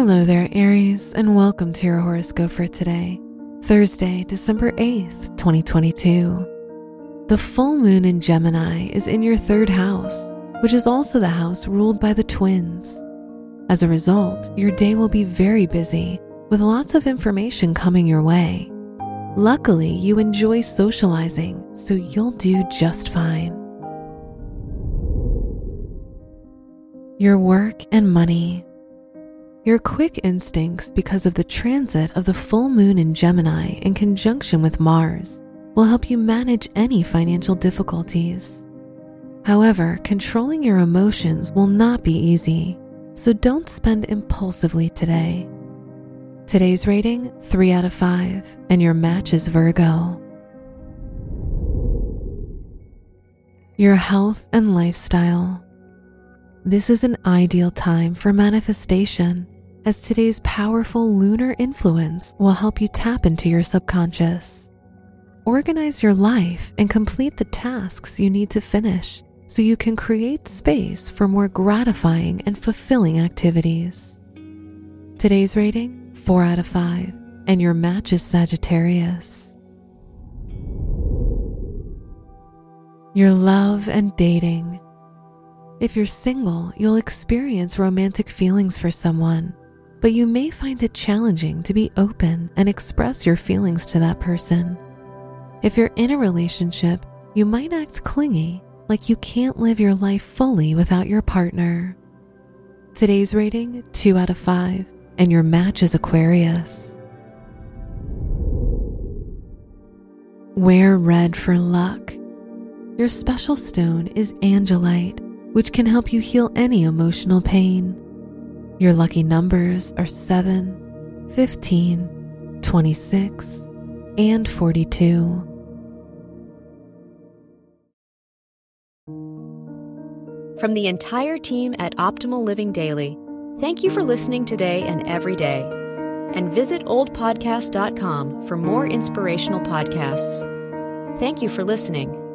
Hello there, Aries, and welcome to your horoscope for today, Thursday, December 8th, 2022. The full moon in Gemini is in your third house, which is also the house ruled by the twins. As a result, your day will be very busy with lots of information coming your way. Luckily, you enjoy socializing, so you'll do just fine. Your work and money. Your quick instincts, because of the transit of the full moon in Gemini in conjunction with Mars, will help you manage any financial difficulties. However, controlling your emotions will not be easy, so don't spend impulsively today. Today's rating 3 out of 5, and your match is Virgo. Your health and lifestyle. This is an ideal time for manifestation, as today's powerful lunar influence will help you tap into your subconscious. Organize your life and complete the tasks you need to finish so you can create space for more gratifying and fulfilling activities. Today's rating 4 out of 5, and your match is Sagittarius. Your love and dating. If you're single, you'll experience romantic feelings for someone, but you may find it challenging to be open and express your feelings to that person. If you're in a relationship, you might act clingy, like you can't live your life fully without your partner. Today's rating 2 out of 5, and your match is Aquarius. Wear red for luck. Your special stone is Angelite which can help you heal any emotional pain. Your lucky numbers are 7, 15, 26, and 42. From the entire team at Optimal Living Daily, thank you for listening today and every day. And visit oldpodcast.com for more inspirational podcasts. Thank you for listening.